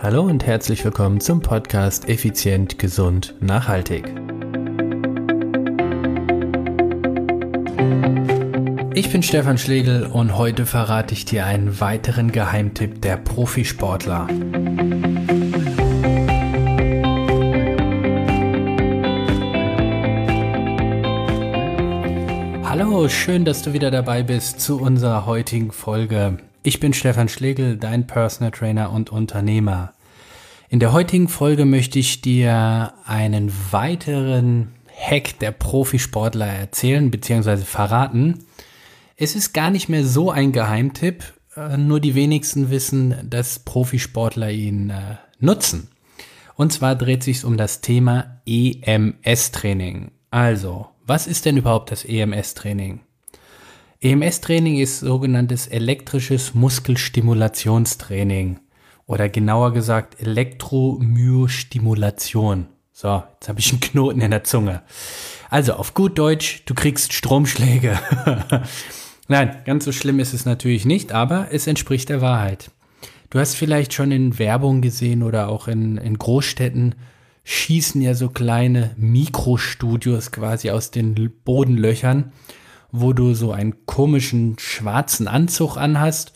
Hallo und herzlich willkommen zum Podcast Effizient, Gesund, Nachhaltig. Ich bin Stefan Schlegel und heute verrate ich dir einen weiteren Geheimtipp der Profisportler. Hallo, schön, dass du wieder dabei bist zu unserer heutigen Folge. Ich bin Stefan Schlegel, dein Personal Trainer und Unternehmer. In der heutigen Folge möchte ich dir einen weiteren Hack der Profisportler erzählen bzw. verraten. Es ist gar nicht mehr so ein Geheimtipp, äh, nur die wenigsten wissen, dass Profisportler ihn äh, nutzen. Und zwar dreht sich um das Thema EMS-Training. Also, was ist denn überhaupt das EMS-Training? EMS-Training ist sogenanntes elektrisches Muskelstimulationstraining oder genauer gesagt Elektromyostimulation. So, jetzt habe ich einen Knoten in der Zunge. Also auf gut Deutsch, du kriegst Stromschläge. Nein, ganz so schlimm ist es natürlich nicht, aber es entspricht der Wahrheit. Du hast vielleicht schon in Werbung gesehen oder auch in, in Großstädten schießen ja so kleine Mikrostudios quasi aus den Bodenlöchern wo du so einen komischen schwarzen Anzug anhast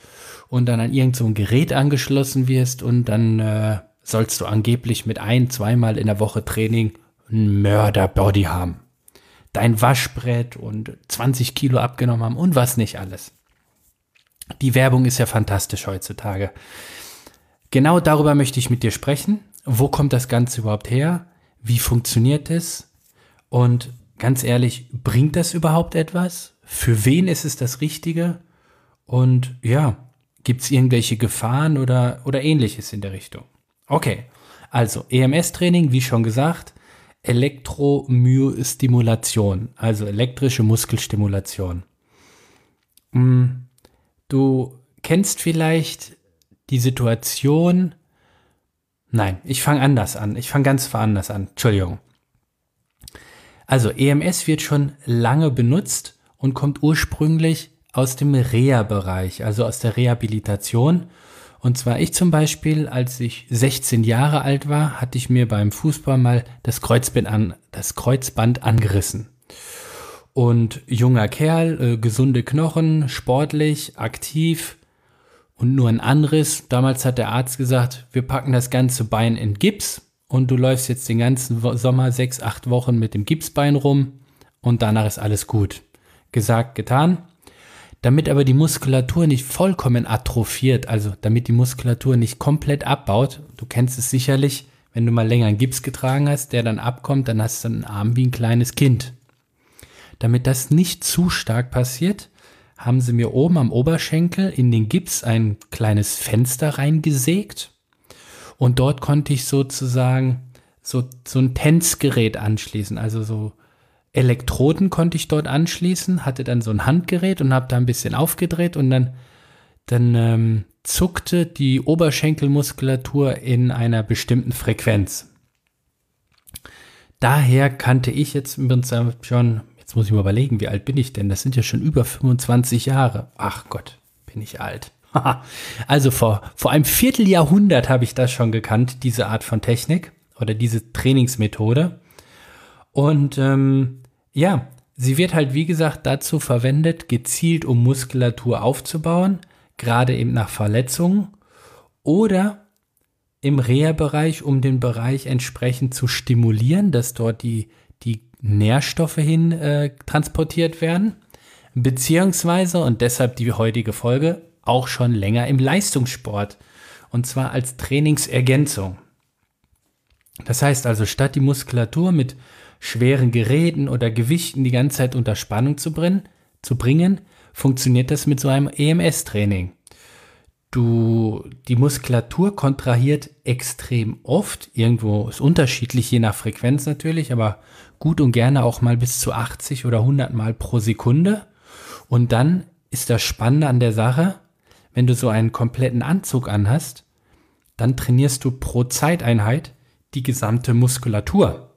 und dann an irgendein so Gerät angeschlossen wirst und dann äh, sollst du angeblich mit ein, zweimal in der Woche Training ein Mörder-Body haben. Dein Waschbrett und 20 Kilo abgenommen haben und was nicht alles. Die Werbung ist ja fantastisch heutzutage. Genau darüber möchte ich mit dir sprechen. Wo kommt das Ganze überhaupt her? Wie funktioniert es? Und ganz ehrlich, bringt das überhaupt etwas? Für wen ist es das Richtige? Und ja, gibt es irgendwelche Gefahren oder, oder ähnliches in der Richtung? Okay, also EMS-Training, wie schon gesagt, Elektromyostimulation, also elektrische Muskelstimulation. Hm, du kennst vielleicht die Situation. Nein, ich fange anders an. Ich fange ganz anders an. Entschuldigung. Also EMS wird schon lange benutzt und kommt ursprünglich aus dem Reha-Bereich, also aus der Rehabilitation. Und zwar ich zum Beispiel, als ich 16 Jahre alt war, hatte ich mir beim Fußball mal das Kreuzband, an, das Kreuzband angerissen. Und junger Kerl, äh, gesunde Knochen, sportlich, aktiv und nur ein anderes. Damals hat der Arzt gesagt, wir packen das ganze Bein in Gips und du läufst jetzt den ganzen Sommer sechs, acht Wochen mit dem Gipsbein rum und danach ist alles gut. Gesagt, getan. Damit aber die Muskulatur nicht vollkommen atrophiert, also damit die Muskulatur nicht komplett abbaut, du kennst es sicherlich, wenn du mal länger einen Gips getragen hast, der dann abkommt, dann hast du einen Arm wie ein kleines Kind. Damit das nicht zu stark passiert, haben sie mir oben am Oberschenkel in den Gips ein kleines Fenster reingesägt und dort konnte ich sozusagen so, so ein Tänzgerät anschließen. Also so Elektroden konnte ich dort anschließen, hatte dann so ein Handgerät und habe da ein bisschen aufgedreht und dann, dann ähm, zuckte die Oberschenkelmuskulatur in einer bestimmten Frequenz. Daher kannte ich jetzt im Prinzip schon, jetzt muss ich mal überlegen, wie alt bin ich denn? Das sind ja schon über 25 Jahre. Ach Gott, bin ich alt. also vor, vor einem Vierteljahrhundert habe ich das schon gekannt, diese Art von Technik oder diese Trainingsmethode. Und ähm, ja, sie wird halt, wie gesagt, dazu verwendet, gezielt um Muskulatur aufzubauen, gerade eben nach Verletzungen oder im Reha-Bereich, um den Bereich entsprechend zu stimulieren, dass dort die, die Nährstoffe hin äh, transportiert werden. Beziehungsweise, und deshalb die heutige Folge, auch schon länger im Leistungssport. Und zwar als Trainingsergänzung. Das heißt also, statt die Muskulatur mit schweren Geräten oder Gewichten die ganze Zeit unter Spannung zu bringen, zu bringen funktioniert das mit so einem EMS-Training. Du, die Muskulatur kontrahiert extrem oft. Irgendwo ist unterschiedlich, je nach Frequenz natürlich, aber gut und gerne auch mal bis zu 80 oder 100 Mal pro Sekunde. Und dann ist das Spannende an der Sache, wenn du so einen kompletten Anzug anhast, dann trainierst du pro Zeiteinheit die gesamte Muskulatur.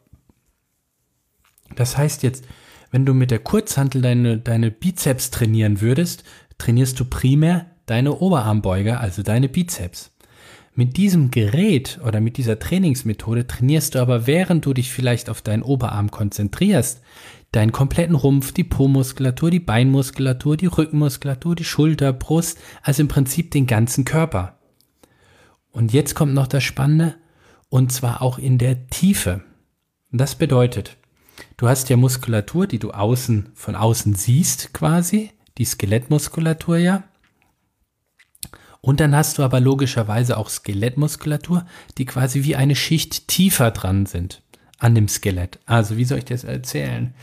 Das heißt jetzt, wenn du mit der Kurzhantel deine, deine Bizeps trainieren würdest, trainierst du primär deine Oberarmbeuger, also deine Bizeps. Mit diesem Gerät oder mit dieser Trainingsmethode trainierst du aber, während du dich vielleicht auf deinen Oberarm konzentrierst, deinen kompletten Rumpf, die Po-Muskulatur, die Beinmuskulatur, die Rückenmuskulatur, die Schulter, Brust, also im Prinzip den ganzen Körper. Und jetzt kommt noch das Spannende, und zwar auch in der Tiefe. Das bedeutet, du hast ja Muskulatur, die du außen, von außen siehst quasi, die Skelettmuskulatur ja. Und dann hast du aber logischerweise auch Skelettmuskulatur, die quasi wie eine Schicht tiefer dran sind an dem Skelett. Also, wie soll ich das erzählen?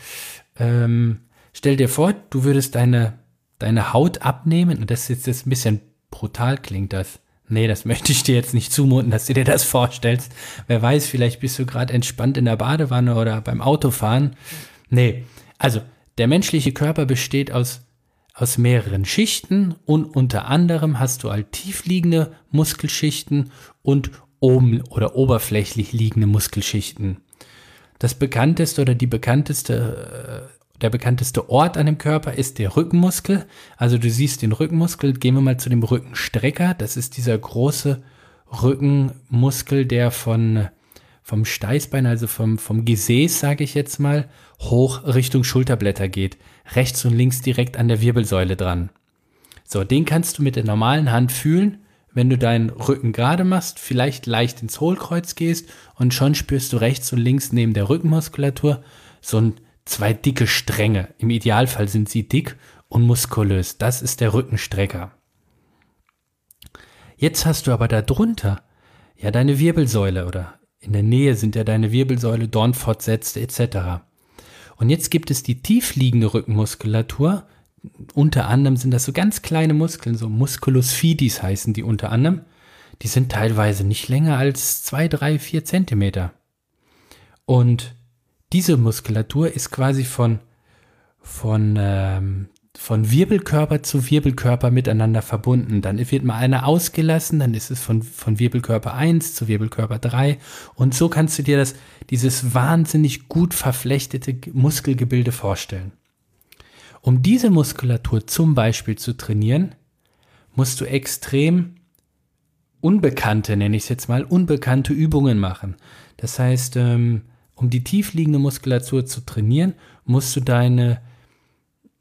Ähm, stell dir vor, du würdest deine, deine Haut abnehmen, und das ist jetzt ein bisschen brutal klingt das. Nee, das möchte ich dir jetzt nicht zumuten, dass du dir das vorstellst. Wer weiß, vielleicht bist du gerade entspannt in der Badewanne oder beim Autofahren. Nee, also der menschliche Körper besteht aus aus mehreren Schichten und unter anderem hast du halt tiefliegende Muskelschichten und oben oder oberflächlich liegende Muskelschichten. Das bekannteste oder die bekannteste, äh, der bekannteste Ort an dem Körper ist der Rückenmuskel. Also du siehst den Rückenmuskel. Gehen wir mal zu dem Rückenstrecker. Das ist dieser große Rückenmuskel, der von vom Steißbein, also vom, vom Gesäß, sage ich jetzt mal, hoch Richtung Schulterblätter geht. Rechts und links direkt an der Wirbelsäule dran. So, den kannst du mit der normalen Hand fühlen, wenn du deinen Rücken gerade machst, vielleicht leicht ins Hohlkreuz gehst und schon spürst du rechts und links neben der Rückenmuskulatur so ein, zwei dicke Stränge. Im Idealfall sind sie dick und muskulös. Das ist der Rückenstrecker. Jetzt hast du aber darunter ja deine Wirbelsäule oder in der Nähe sind ja deine Wirbelsäule, Dornfortsätze etc. Und jetzt gibt es die tiefliegende Rückenmuskulatur. Unter anderem sind das so ganz kleine Muskeln, so Musculus fidis heißen die unter anderem. Die sind teilweise nicht länger als zwei, drei, vier Zentimeter. Und diese Muskulatur ist quasi von, von ähm, von Wirbelkörper zu Wirbelkörper miteinander verbunden. Dann wird mal einer ausgelassen, dann ist es von, von Wirbelkörper 1 zu Wirbelkörper 3 und so kannst du dir das, dieses wahnsinnig gut verflechtete Muskelgebilde vorstellen. Um diese Muskulatur zum Beispiel zu trainieren, musst du extrem unbekannte, nenne ich es jetzt mal, unbekannte Übungen machen. Das heißt, ähm, um die tiefliegende Muskulatur zu trainieren, musst du deine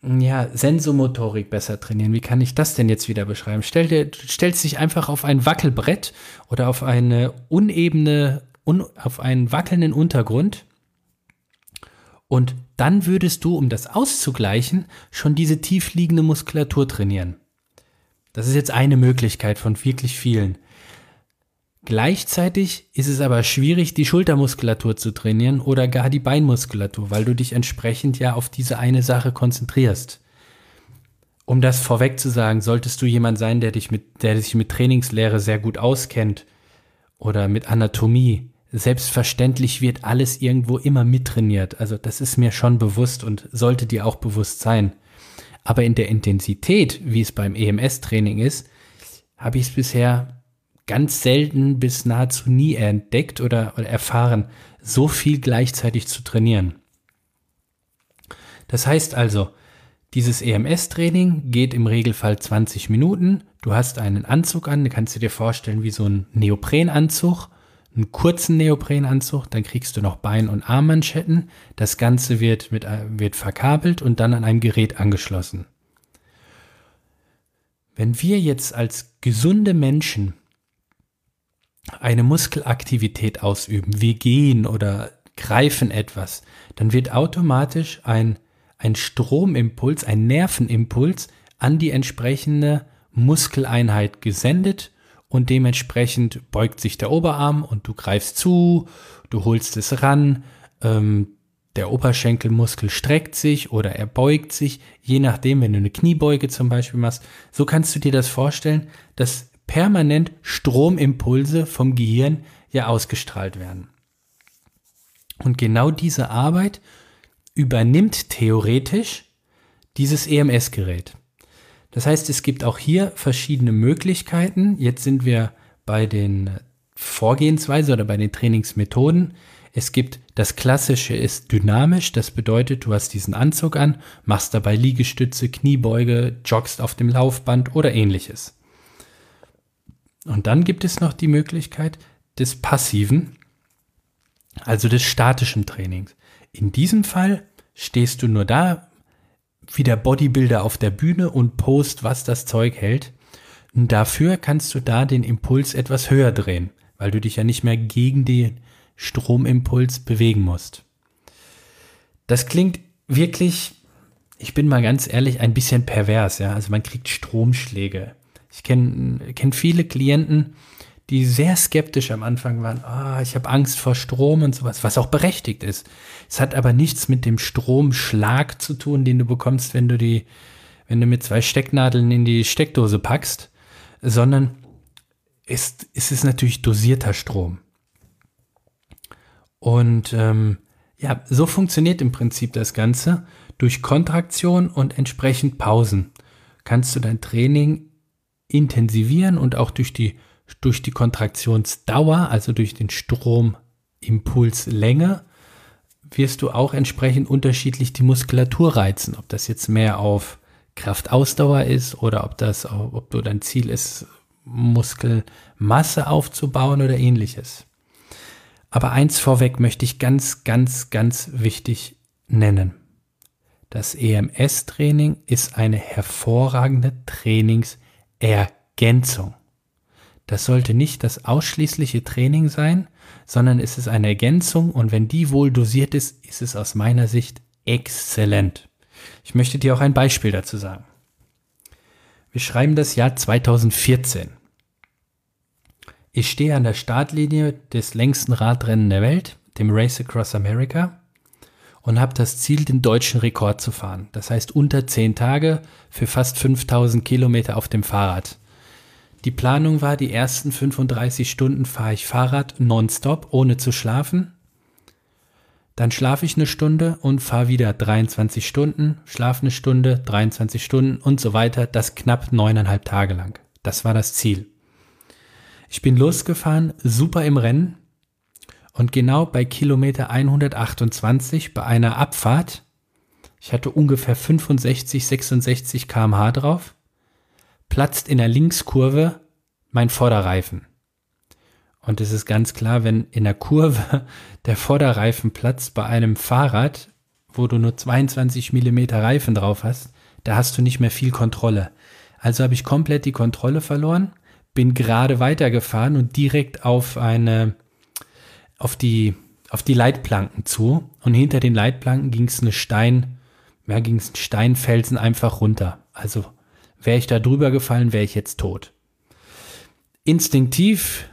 ja, Sensomotorik besser trainieren. Wie kann ich das denn jetzt wieder beschreiben? Stell dir, du stellst dich einfach auf ein Wackelbrett oder auf eine unebene, un, auf einen wackelnden Untergrund und dann würdest du, um das auszugleichen, schon diese tiefliegende Muskulatur trainieren. Das ist jetzt eine Möglichkeit von wirklich vielen. Gleichzeitig ist es aber schwierig, die Schultermuskulatur zu trainieren oder gar die Beinmuskulatur, weil du dich entsprechend ja auf diese eine Sache konzentrierst. Um das vorweg zu sagen, solltest du jemand sein, der dich mit, der sich mit Trainingslehre sehr gut auskennt oder mit Anatomie, selbstverständlich wird alles irgendwo immer mittrainiert. Also das ist mir schon bewusst und sollte dir auch bewusst sein. Aber in der Intensität, wie es beim EMS-Training ist, habe ich es bisher ganz selten bis nahezu nie entdeckt oder, oder erfahren, so viel gleichzeitig zu trainieren. Das heißt also, dieses EMS-Training geht im Regelfall 20 Minuten. Du hast einen Anzug an, kannst du dir vorstellen wie so ein Neoprenanzug, einen kurzen Neoprenanzug, dann kriegst du noch Bein- und Armmanschetten. Das Ganze wird, mit, wird verkabelt und dann an einem Gerät angeschlossen. Wenn wir jetzt als gesunde Menschen eine Muskelaktivität ausüben, wir gehen oder greifen etwas, dann wird automatisch ein, ein Stromimpuls, ein Nervenimpuls an die entsprechende Muskeleinheit gesendet und dementsprechend beugt sich der Oberarm und du greifst zu, du holst es ran, ähm, der Oberschenkelmuskel streckt sich oder er beugt sich, je nachdem, wenn du eine Kniebeuge zum Beispiel machst. So kannst du dir das vorstellen, dass permanent Stromimpulse vom Gehirn ja ausgestrahlt werden. Und genau diese Arbeit übernimmt theoretisch dieses EMS-Gerät. Das heißt, es gibt auch hier verschiedene Möglichkeiten. Jetzt sind wir bei den Vorgehensweise oder bei den Trainingsmethoden. Es gibt das klassische ist dynamisch, das bedeutet, du hast diesen Anzug an, machst dabei Liegestütze, Kniebeuge, joggst auf dem Laufband oder ähnliches. Und dann gibt es noch die Möglichkeit des passiven, also des statischen Trainings. In diesem Fall stehst du nur da, wie der Bodybuilder auf der Bühne und post, was das Zeug hält. Dafür kannst du da den Impuls etwas höher drehen, weil du dich ja nicht mehr gegen den Stromimpuls bewegen musst. Das klingt wirklich, ich bin mal ganz ehrlich, ein bisschen pervers, ja. Also man kriegt Stromschläge. Ich kenne kenn viele Klienten, die sehr skeptisch am Anfang waren. Ah, ich habe Angst vor Strom und sowas, was auch berechtigt ist. Es hat aber nichts mit dem Stromschlag zu tun, den du bekommst, wenn du die, wenn du mit zwei Stecknadeln in die Steckdose packst, sondern es, es ist natürlich dosierter Strom. Und ähm, ja, so funktioniert im Prinzip das Ganze. Durch Kontraktion und entsprechend Pausen kannst du dein Training intensivieren und auch durch die, durch die Kontraktionsdauer, also durch den Stromimpulslänge, wirst du auch entsprechend unterschiedlich die Muskulatur reizen. Ob das jetzt mehr auf Kraftausdauer ist oder ob das, ob du dein Ziel ist, Muskelmasse aufzubauen oder ähnliches. Aber eins vorweg möchte ich ganz, ganz, ganz wichtig nennen. Das EMS-Training ist eine hervorragende Trainingsergänzung. Das sollte nicht das ausschließliche Training sein, sondern es ist eine Ergänzung und wenn die wohl dosiert ist, ist es aus meiner Sicht exzellent. Ich möchte dir auch ein Beispiel dazu sagen. Wir schreiben das Jahr 2014. Ich stehe an der Startlinie des längsten Radrennen der Welt, dem Race Across America, und habe das Ziel, den deutschen Rekord zu fahren. Das heißt unter 10 Tage für fast 5000 Kilometer auf dem Fahrrad. Die Planung war, die ersten 35 Stunden fahre ich Fahrrad nonstop, ohne zu schlafen. Dann schlafe ich eine Stunde und fahre wieder 23 Stunden, schlafe eine Stunde, 23 Stunden und so weiter, das knapp neuneinhalb Tage lang. Das war das Ziel. Ich bin losgefahren, super im Rennen und genau bei Kilometer 128 bei einer Abfahrt, ich hatte ungefähr 65, 66 kmh drauf, platzt in der Linkskurve mein Vorderreifen. Und es ist ganz klar, wenn in der Kurve der Vorderreifen platzt bei einem Fahrrad, wo du nur 22 Millimeter Reifen drauf hast, da hast du nicht mehr viel Kontrolle. Also habe ich komplett die Kontrolle verloren bin gerade weitergefahren und direkt auf eine, auf die, auf die Leitplanken zu. Und hinter den Leitplanken ging es eine Stein, ja, ging es Steinfelsen einfach runter. Also wäre ich da drüber gefallen, wäre ich jetzt tot. Instinktiv,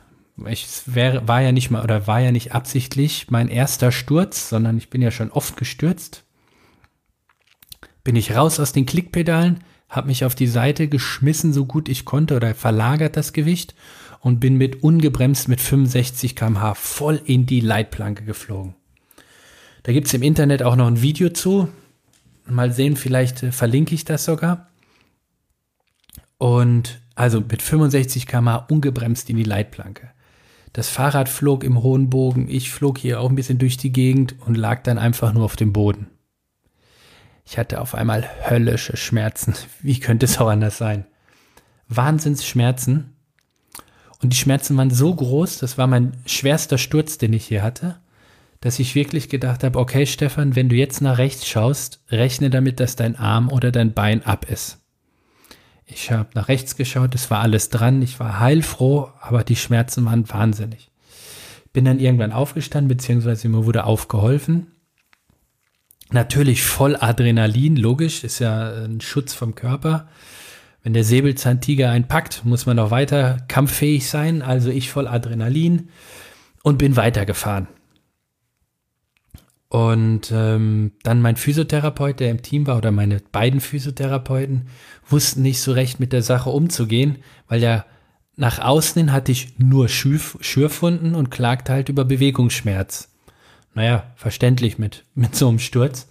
ich wär, war ja nicht mal oder war ja nicht absichtlich mein erster Sturz, sondern ich bin ja schon oft gestürzt. Bin ich raus aus den Klickpedalen, habe mich auf die Seite geschmissen, so gut ich konnte, oder verlagert das Gewicht und bin mit ungebremst mit 65 km/h voll in die Leitplanke geflogen. Da gibt es im Internet auch noch ein Video zu. Mal sehen, vielleicht äh, verlinke ich das sogar. Und also mit 65 km/h ungebremst in die Leitplanke. Das Fahrrad flog im hohen Bogen, ich flog hier auch ein bisschen durch die Gegend und lag dann einfach nur auf dem Boden. Ich hatte auf einmal höllische Schmerzen. Wie könnte es auch anders sein? Wahnsinnsschmerzen. Und die Schmerzen waren so groß, das war mein schwerster Sturz, den ich hier hatte, dass ich wirklich gedacht habe, okay Stefan, wenn du jetzt nach rechts schaust, rechne damit, dass dein Arm oder dein Bein ab ist. Ich habe nach rechts geschaut, es war alles dran, ich war heilfroh, aber die Schmerzen waren wahnsinnig. Bin dann irgendwann aufgestanden, beziehungsweise mir wurde aufgeholfen Natürlich voll Adrenalin, logisch, ist ja ein Schutz vom Körper. Wenn der Säbelzahntiger einen packt, muss man auch weiter kampffähig sein. Also ich voll Adrenalin und bin weitergefahren. Und ähm, dann mein Physiotherapeut, der im Team war, oder meine beiden Physiotherapeuten, wussten nicht so recht mit der Sache umzugehen, weil ja nach außen hin hatte ich nur Schürf Schürfwunden und klagte halt über Bewegungsschmerz naja, verständlich mit, mit so einem Sturz.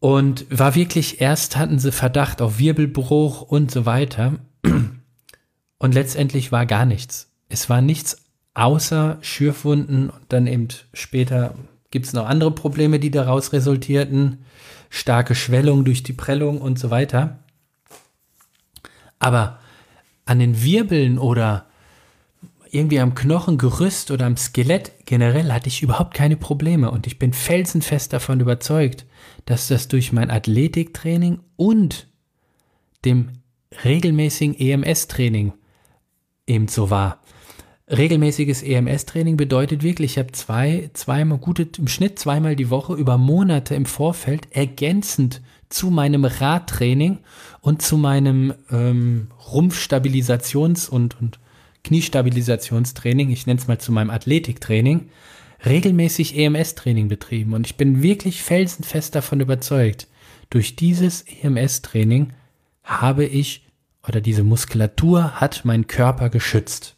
Und war wirklich, erst hatten sie Verdacht auf Wirbelbruch und so weiter. Und letztendlich war gar nichts. Es war nichts außer Schürfwunden und dann eben später gibt es noch andere Probleme, die daraus resultierten. Starke Schwellung durch die Prellung und so weiter. Aber an den Wirbeln oder irgendwie am Knochengerüst oder am Skelett generell hatte ich überhaupt keine Probleme und ich bin felsenfest davon überzeugt, dass das durch mein Athletiktraining und dem regelmäßigen EMS-Training eben so war. Regelmäßiges EMS-Training bedeutet wirklich, ich habe zwei, zweimal, gute, im Schnitt zweimal die Woche über Monate im Vorfeld ergänzend zu meinem Radtraining und zu meinem ähm, Rumpfstabilisations- und, und Kniestabilisationstraining, ich nenne es mal zu meinem Athletiktraining, regelmäßig EMS-Training betrieben. Und ich bin wirklich felsenfest davon überzeugt, durch dieses EMS-Training habe ich oder diese Muskulatur hat meinen Körper geschützt.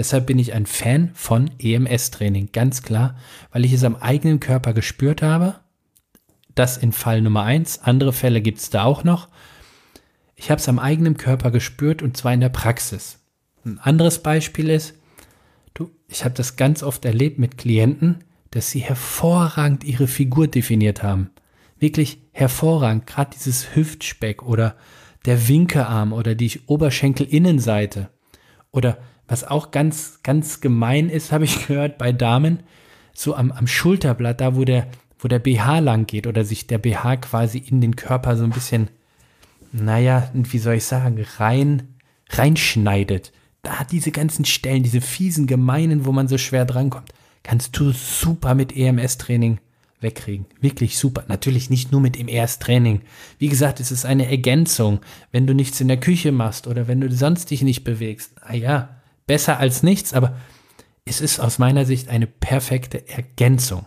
Deshalb bin ich ein Fan von EMS-Training, ganz klar, weil ich es am eigenen Körper gespürt habe. Das in Fall Nummer eins. Andere Fälle gibt es da auch noch. Ich habe es am eigenen Körper gespürt und zwar in der Praxis. Ein anderes Beispiel ist, du, ich habe das ganz oft erlebt mit Klienten, dass sie hervorragend ihre Figur definiert haben. Wirklich hervorragend. Gerade dieses Hüftspeck oder der Winkearm oder die Oberschenkelinnenseite. Oder was auch ganz, ganz gemein ist, habe ich gehört bei Damen, so am, am Schulterblatt, da wo der, wo der BH lang geht oder sich der BH quasi in den Körper so ein bisschen, naja, wie soll ich sagen, rein, reinschneidet. Da diese ganzen Stellen, diese fiesen, gemeinen, wo man so schwer drankommt, kannst du super mit EMS-Training wegkriegen. Wirklich super. Natürlich nicht nur mit dem EMS-Training. Wie gesagt, es ist eine Ergänzung. Wenn du nichts in der Küche machst oder wenn du sonst dich nicht bewegst, ah besser als nichts, aber es ist aus meiner Sicht eine perfekte Ergänzung.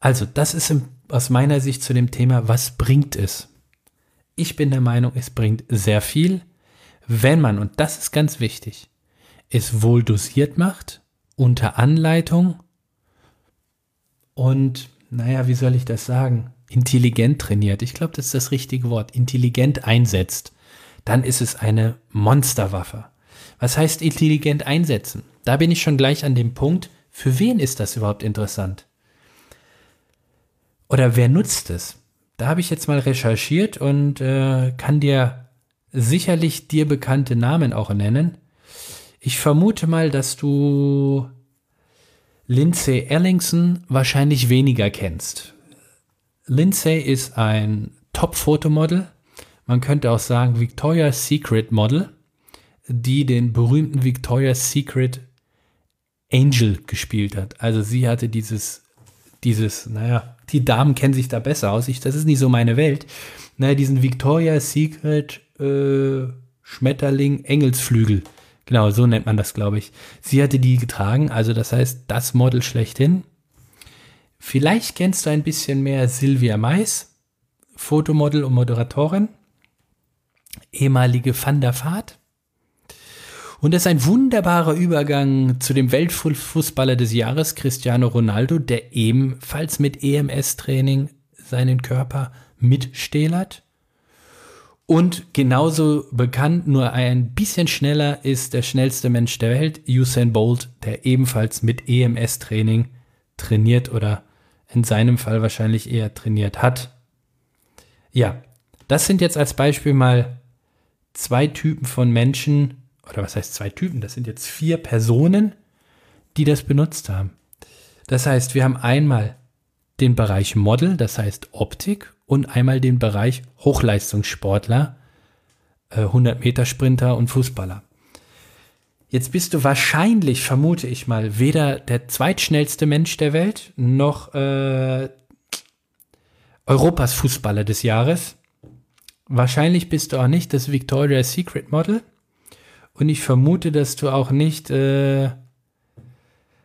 Also, das ist im, aus meiner Sicht zu dem Thema, was bringt es? Ich bin der Meinung, es bringt sehr viel wenn man, und das ist ganz wichtig, es wohl dosiert macht, unter Anleitung und, naja, wie soll ich das sagen, intelligent trainiert, ich glaube, das ist das richtige Wort, intelligent einsetzt, dann ist es eine Monsterwaffe. Was heißt intelligent einsetzen? Da bin ich schon gleich an dem Punkt, für wen ist das überhaupt interessant? Oder wer nutzt es? Da habe ich jetzt mal recherchiert und äh, kann dir sicherlich dir bekannte Namen auch nennen. Ich vermute mal, dass du Lindsay Ellingson wahrscheinlich weniger kennst. Lindsay ist ein Top-Fotomodel. Man könnte auch sagen Victoria's Secret Model, die den berühmten Victoria's Secret Angel gespielt hat. Also sie hatte dieses, dieses, naja, die Damen kennen sich da besser aus. Ich, das ist nicht so meine Welt. Naja, diesen Victoria's Secret äh, Schmetterling Engelsflügel. Genau, so nennt man das, glaube ich. Sie hatte die getragen, also das heißt, das Model schlechthin. Vielleicht kennst du ein bisschen mehr Silvia Mais, Fotomodel und Moderatorin, ehemalige Van der Vaart. Und das ist ein wunderbarer Übergang zu dem Weltfußballer des Jahres, Cristiano Ronaldo, der ebenfalls mit EMS-Training seinen Körper mitstählert. Und genauso bekannt, nur ein bisschen schneller, ist der schnellste Mensch der Welt, Usain Bolt, der ebenfalls mit EMS-Training trainiert oder in seinem Fall wahrscheinlich eher trainiert hat. Ja, das sind jetzt als Beispiel mal zwei Typen von Menschen, oder was heißt zwei Typen? Das sind jetzt vier Personen, die das benutzt haben. Das heißt, wir haben einmal den Bereich Model, das heißt Optik und einmal den Bereich Hochleistungssportler, 100 äh, Meter Sprinter und Fußballer. Jetzt bist du wahrscheinlich, vermute ich mal, weder der zweitschnellste Mensch der Welt noch äh, Europas Fußballer des Jahres. Wahrscheinlich bist du auch nicht das Victoria's Secret Model. Und ich vermute, dass du auch nicht äh,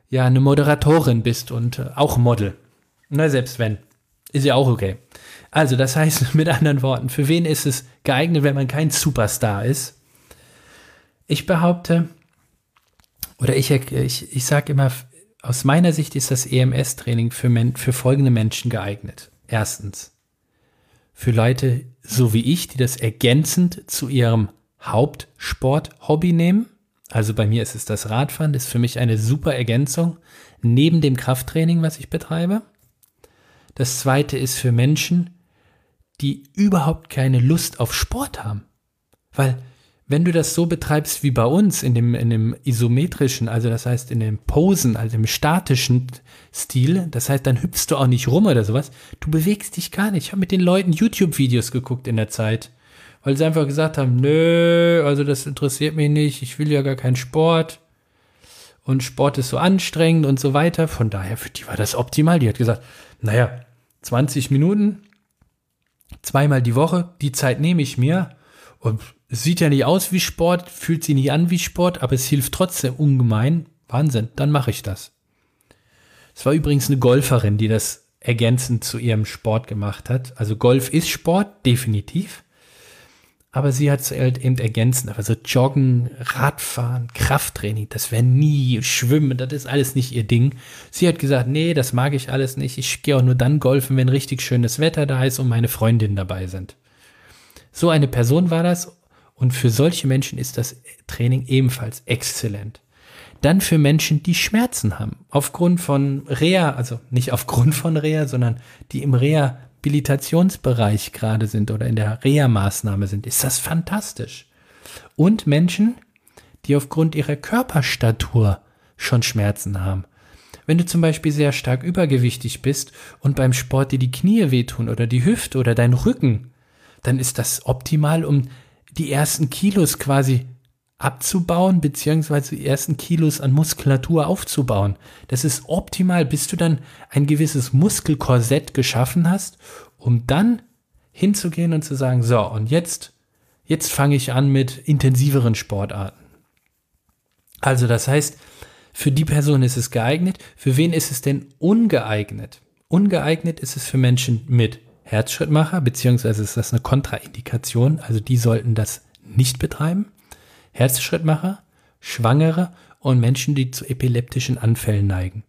ja eine Moderatorin bist und äh, auch Model. Na, selbst wenn. Ist ja auch okay. Also, das heißt mit anderen Worten, für wen ist es geeignet, wenn man kein Superstar ist? Ich behaupte, oder ich, ich, ich sage immer, aus meiner Sicht ist das EMS-Training für, für folgende Menschen geeignet. Erstens, für Leute so wie ich, die das ergänzend zu ihrem Hauptsport-Hobby nehmen. Also bei mir ist es das Radfahren, das ist für mich eine super Ergänzung neben dem Krafttraining, was ich betreibe. Das zweite ist für Menschen, die überhaupt keine Lust auf Sport haben. Weil wenn du das so betreibst wie bei uns in dem, in dem isometrischen, also das heißt in dem Posen, also im statischen Stil, das heißt, dann hüpfst du auch nicht rum oder sowas, du bewegst dich gar nicht. Ich habe mit den Leuten YouTube-Videos geguckt in der Zeit, weil sie einfach gesagt haben, nö, also das interessiert mich nicht, ich will ja gar keinen Sport und Sport ist so anstrengend und so weiter. Von daher, für die war das optimal. Die hat gesagt, naja, 20 Minuten, zweimal die Woche, die Zeit nehme ich mir und es sieht ja nicht aus wie Sport, fühlt sich nicht an wie Sport, aber es hilft trotzdem ungemein. Wahnsinn, dann mache ich das. Es war übrigens eine Golferin, die das ergänzend zu ihrem Sport gemacht hat. Also Golf ist Sport, definitiv. Aber sie hat es halt eben ergänzend, also Joggen, Radfahren, Krafttraining, das wäre nie Schwimmen, das ist alles nicht ihr Ding. Sie hat gesagt, nee, das mag ich alles nicht. Ich gehe auch nur dann golfen, wenn richtig schönes Wetter da ist und meine Freundinnen dabei sind. So eine Person war das und für solche Menschen ist das Training ebenfalls exzellent. Dann für Menschen, die Schmerzen haben, aufgrund von Reha, also nicht aufgrund von Reha, sondern die im Rehabilitationsbereich gerade sind oder in der Reha-Maßnahme sind, ist das fantastisch. Und Menschen, die aufgrund ihrer Körperstatur schon Schmerzen haben. Wenn du zum Beispiel sehr stark übergewichtig bist und beim Sport dir die Knie wehtun oder die Hüfte oder dein Rücken, dann ist das optimal, um die ersten Kilos quasi abzubauen, beziehungsweise die ersten Kilos an Muskulatur aufzubauen. Das ist optimal, bis du dann ein gewisses Muskelkorsett geschaffen hast, um dann hinzugehen und zu sagen, so, und jetzt, jetzt fange ich an mit intensiveren Sportarten. Also das heißt, für die Person ist es geeignet, für wen ist es denn ungeeignet? Ungeeignet ist es für Menschen mit Herzschrittmacher, beziehungsweise ist das eine Kontraindikation, also die sollten das nicht betreiben. Herzschrittmacher, Schwangere und Menschen, die zu epileptischen Anfällen neigen.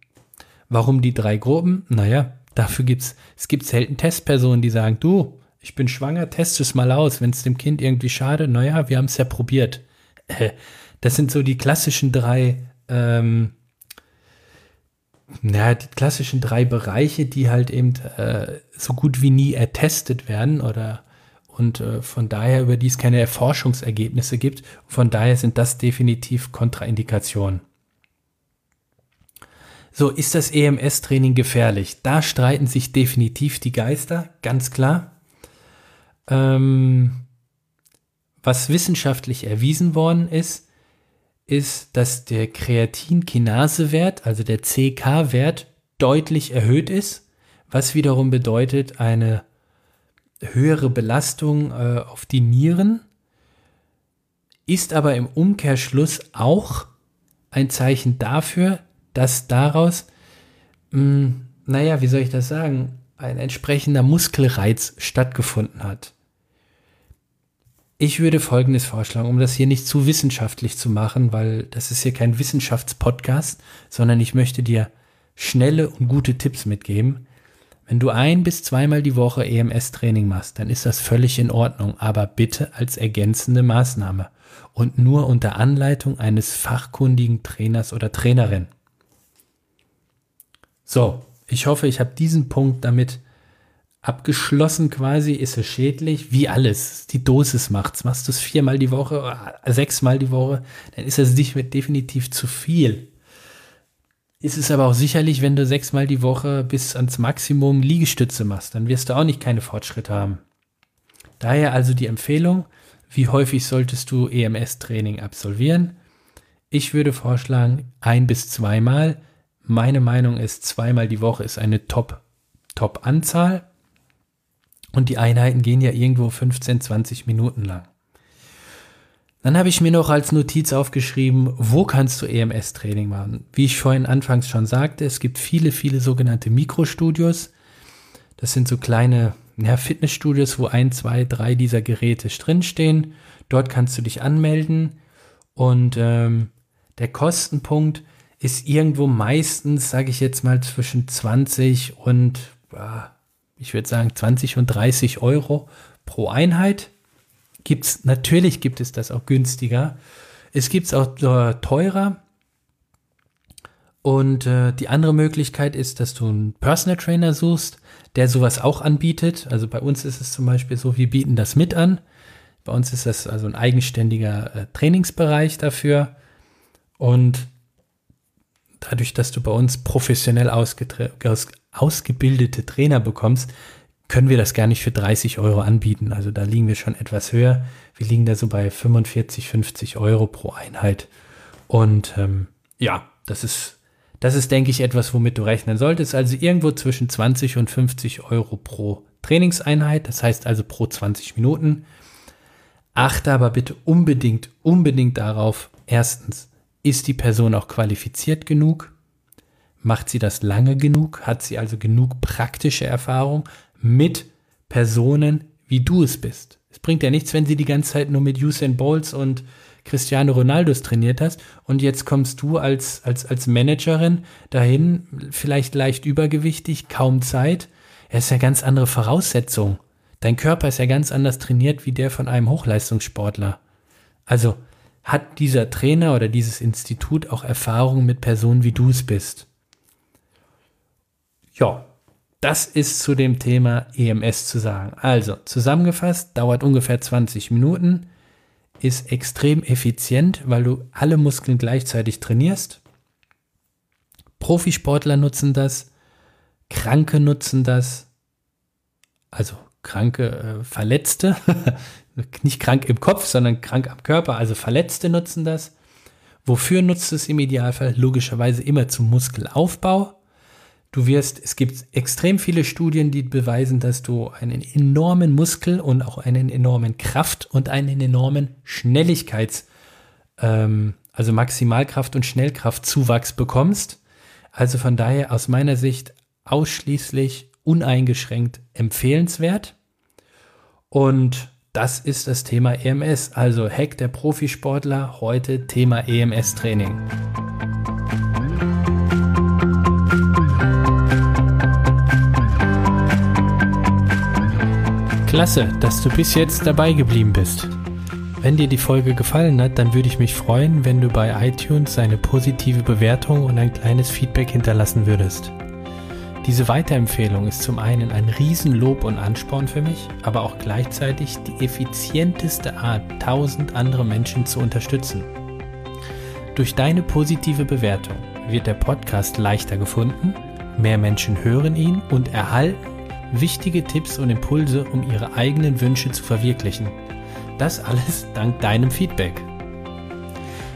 Warum die drei Gruppen? Naja, dafür gibt's, es gibt selten Testpersonen, die sagen, du, ich bin schwanger, test es mal aus, wenn es dem Kind irgendwie schadet, naja, wir haben es ja probiert. Äh, das sind so die klassischen drei ähm, ja, die klassischen drei Bereiche, die halt eben äh, so gut wie nie ertestet werden oder und äh, von daher über die es keine Erforschungsergebnisse gibt. Von daher sind das definitiv Kontraindikationen. So, ist das EMS-Training gefährlich? Da streiten sich definitiv die Geister, ganz klar. Ähm, was wissenschaftlich erwiesen worden ist, ist, dass der Kreatinkinasewert, also der CK-Wert, deutlich erhöht ist, was wiederum bedeutet eine höhere Belastung äh, auf die Nieren, ist aber im Umkehrschluss auch ein Zeichen dafür, dass daraus, mh, hm, naja, wie soll ich das sagen, ein entsprechender Muskelreiz stattgefunden hat. Ich würde Folgendes vorschlagen, um das hier nicht zu wissenschaftlich zu machen, weil das ist hier kein Wissenschaftspodcast, sondern ich möchte dir schnelle und gute Tipps mitgeben. Wenn du ein bis zweimal die Woche EMS-Training machst, dann ist das völlig in Ordnung, aber bitte als ergänzende Maßnahme und nur unter Anleitung eines fachkundigen Trainers oder Trainerin. So, ich hoffe, ich habe diesen Punkt damit abgeschlossen quasi, ist es schädlich, wie alles. Die Dosis macht's. Machst du es viermal die Woche, sechsmal die Woche, dann ist es definitiv zu viel. Ist es aber auch sicherlich, wenn du sechsmal die Woche bis ans Maximum Liegestütze machst, dann wirst du auch nicht keine Fortschritte haben. Daher also die Empfehlung, wie häufig solltest du EMS-Training absolvieren? Ich würde vorschlagen, ein bis zweimal. Meine Meinung ist, zweimal die Woche ist eine Top-Top-Anzahl. Und die Einheiten gehen ja irgendwo 15, 20 Minuten lang. Dann habe ich mir noch als Notiz aufgeschrieben, wo kannst du EMS-Training machen? Wie ich vorhin anfangs schon sagte, es gibt viele, viele sogenannte Mikrostudios. Das sind so kleine ja, Fitnessstudios, wo ein, zwei, drei dieser Geräte drinstehen. Dort kannst du dich anmelden und ähm, der Kostenpunkt ist irgendwo meistens, sage ich jetzt mal, zwischen 20 und äh, ich würde sagen 20 und 30 Euro pro Einheit. Gibt's, natürlich gibt es das auch günstiger. Es gibt es auch äh, teurer. Und äh, die andere Möglichkeit ist, dass du einen Personal Trainer suchst, der sowas auch anbietet. Also bei uns ist es zum Beispiel so, wir bieten das mit an. Bei uns ist das also ein eigenständiger äh, Trainingsbereich dafür. Und dadurch, dass du bei uns professionell aus, ausgebildete Trainer bekommst, können wir das gar nicht für 30 Euro anbieten. Also da liegen wir schon etwas höher. Wir liegen da so bei 45, 50 Euro pro Einheit. Und ähm, ja, das ist, das ist, denke ich, etwas, womit du rechnen solltest. Also irgendwo zwischen 20 und 50 Euro pro Trainingseinheit. Das heißt also pro 20 Minuten. Achte aber bitte unbedingt, unbedingt darauf, erstens, ist die Person auch qualifiziert genug? Macht sie das lange genug? Hat sie also genug praktische Erfahrung mit Personen, wie du es bist? Es bringt ja nichts, wenn sie die ganze Zeit nur mit Usain Bolts und Cristiano Ronaldos trainiert hast und jetzt kommst du als, als, als Managerin dahin, vielleicht leicht übergewichtig, kaum Zeit. Es ist ja ganz andere Voraussetzung. Dein Körper ist ja ganz anders trainiert wie der von einem Hochleistungssportler. Also hat dieser Trainer oder dieses Institut auch Erfahrung mit Personen, wie du es bist. Ja, das ist zu dem Thema EMS zu sagen. Also, zusammengefasst, dauert ungefähr 20 Minuten, ist extrem effizient, weil du alle Muskeln gleichzeitig trainierst. Profisportler nutzen das, Kranke nutzen das, also kranke äh, Verletzte, nicht krank im Kopf, sondern krank am Körper, also Verletzte nutzen das. Wofür nutzt es im Idealfall? Logischerweise immer zum Muskelaufbau. Du wirst, es gibt extrem viele Studien, die beweisen, dass du einen enormen Muskel und auch einen enormen Kraft und einen enormen Schnelligkeits, ähm, also Maximalkraft und Schnellkraftzuwachs bekommst. Also von daher aus meiner Sicht ausschließlich uneingeschränkt empfehlenswert. Und das ist das Thema EMS, also Hack der Profisportler, heute Thema EMS-Training. Klasse, dass du bis jetzt dabei geblieben bist. Wenn dir die Folge gefallen hat, dann würde ich mich freuen, wenn du bei iTunes eine positive Bewertung und ein kleines Feedback hinterlassen würdest. Diese Weiterempfehlung ist zum einen ein Riesenlob und Ansporn für mich, aber auch gleichzeitig die effizienteste Art, tausend andere Menschen zu unterstützen. Durch deine positive Bewertung wird der Podcast leichter gefunden, mehr Menschen hören ihn und erhalten wichtige Tipps und Impulse, um ihre eigenen Wünsche zu verwirklichen. Das alles dank deinem Feedback.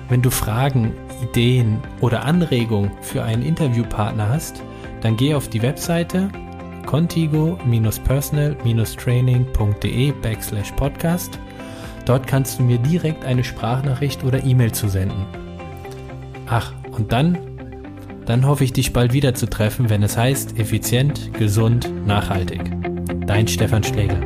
Wenn du Fragen, Ideen oder Anregungen für einen Interviewpartner hast, dann geh auf die Webseite contigo-personal-training.de backslash podcast. Dort kannst du mir direkt eine Sprachnachricht oder E-Mail zu senden. Ach, und dann, dann hoffe ich dich bald wieder zu treffen, wenn es heißt effizient, gesund, nachhaltig. Dein Stefan Schlegel.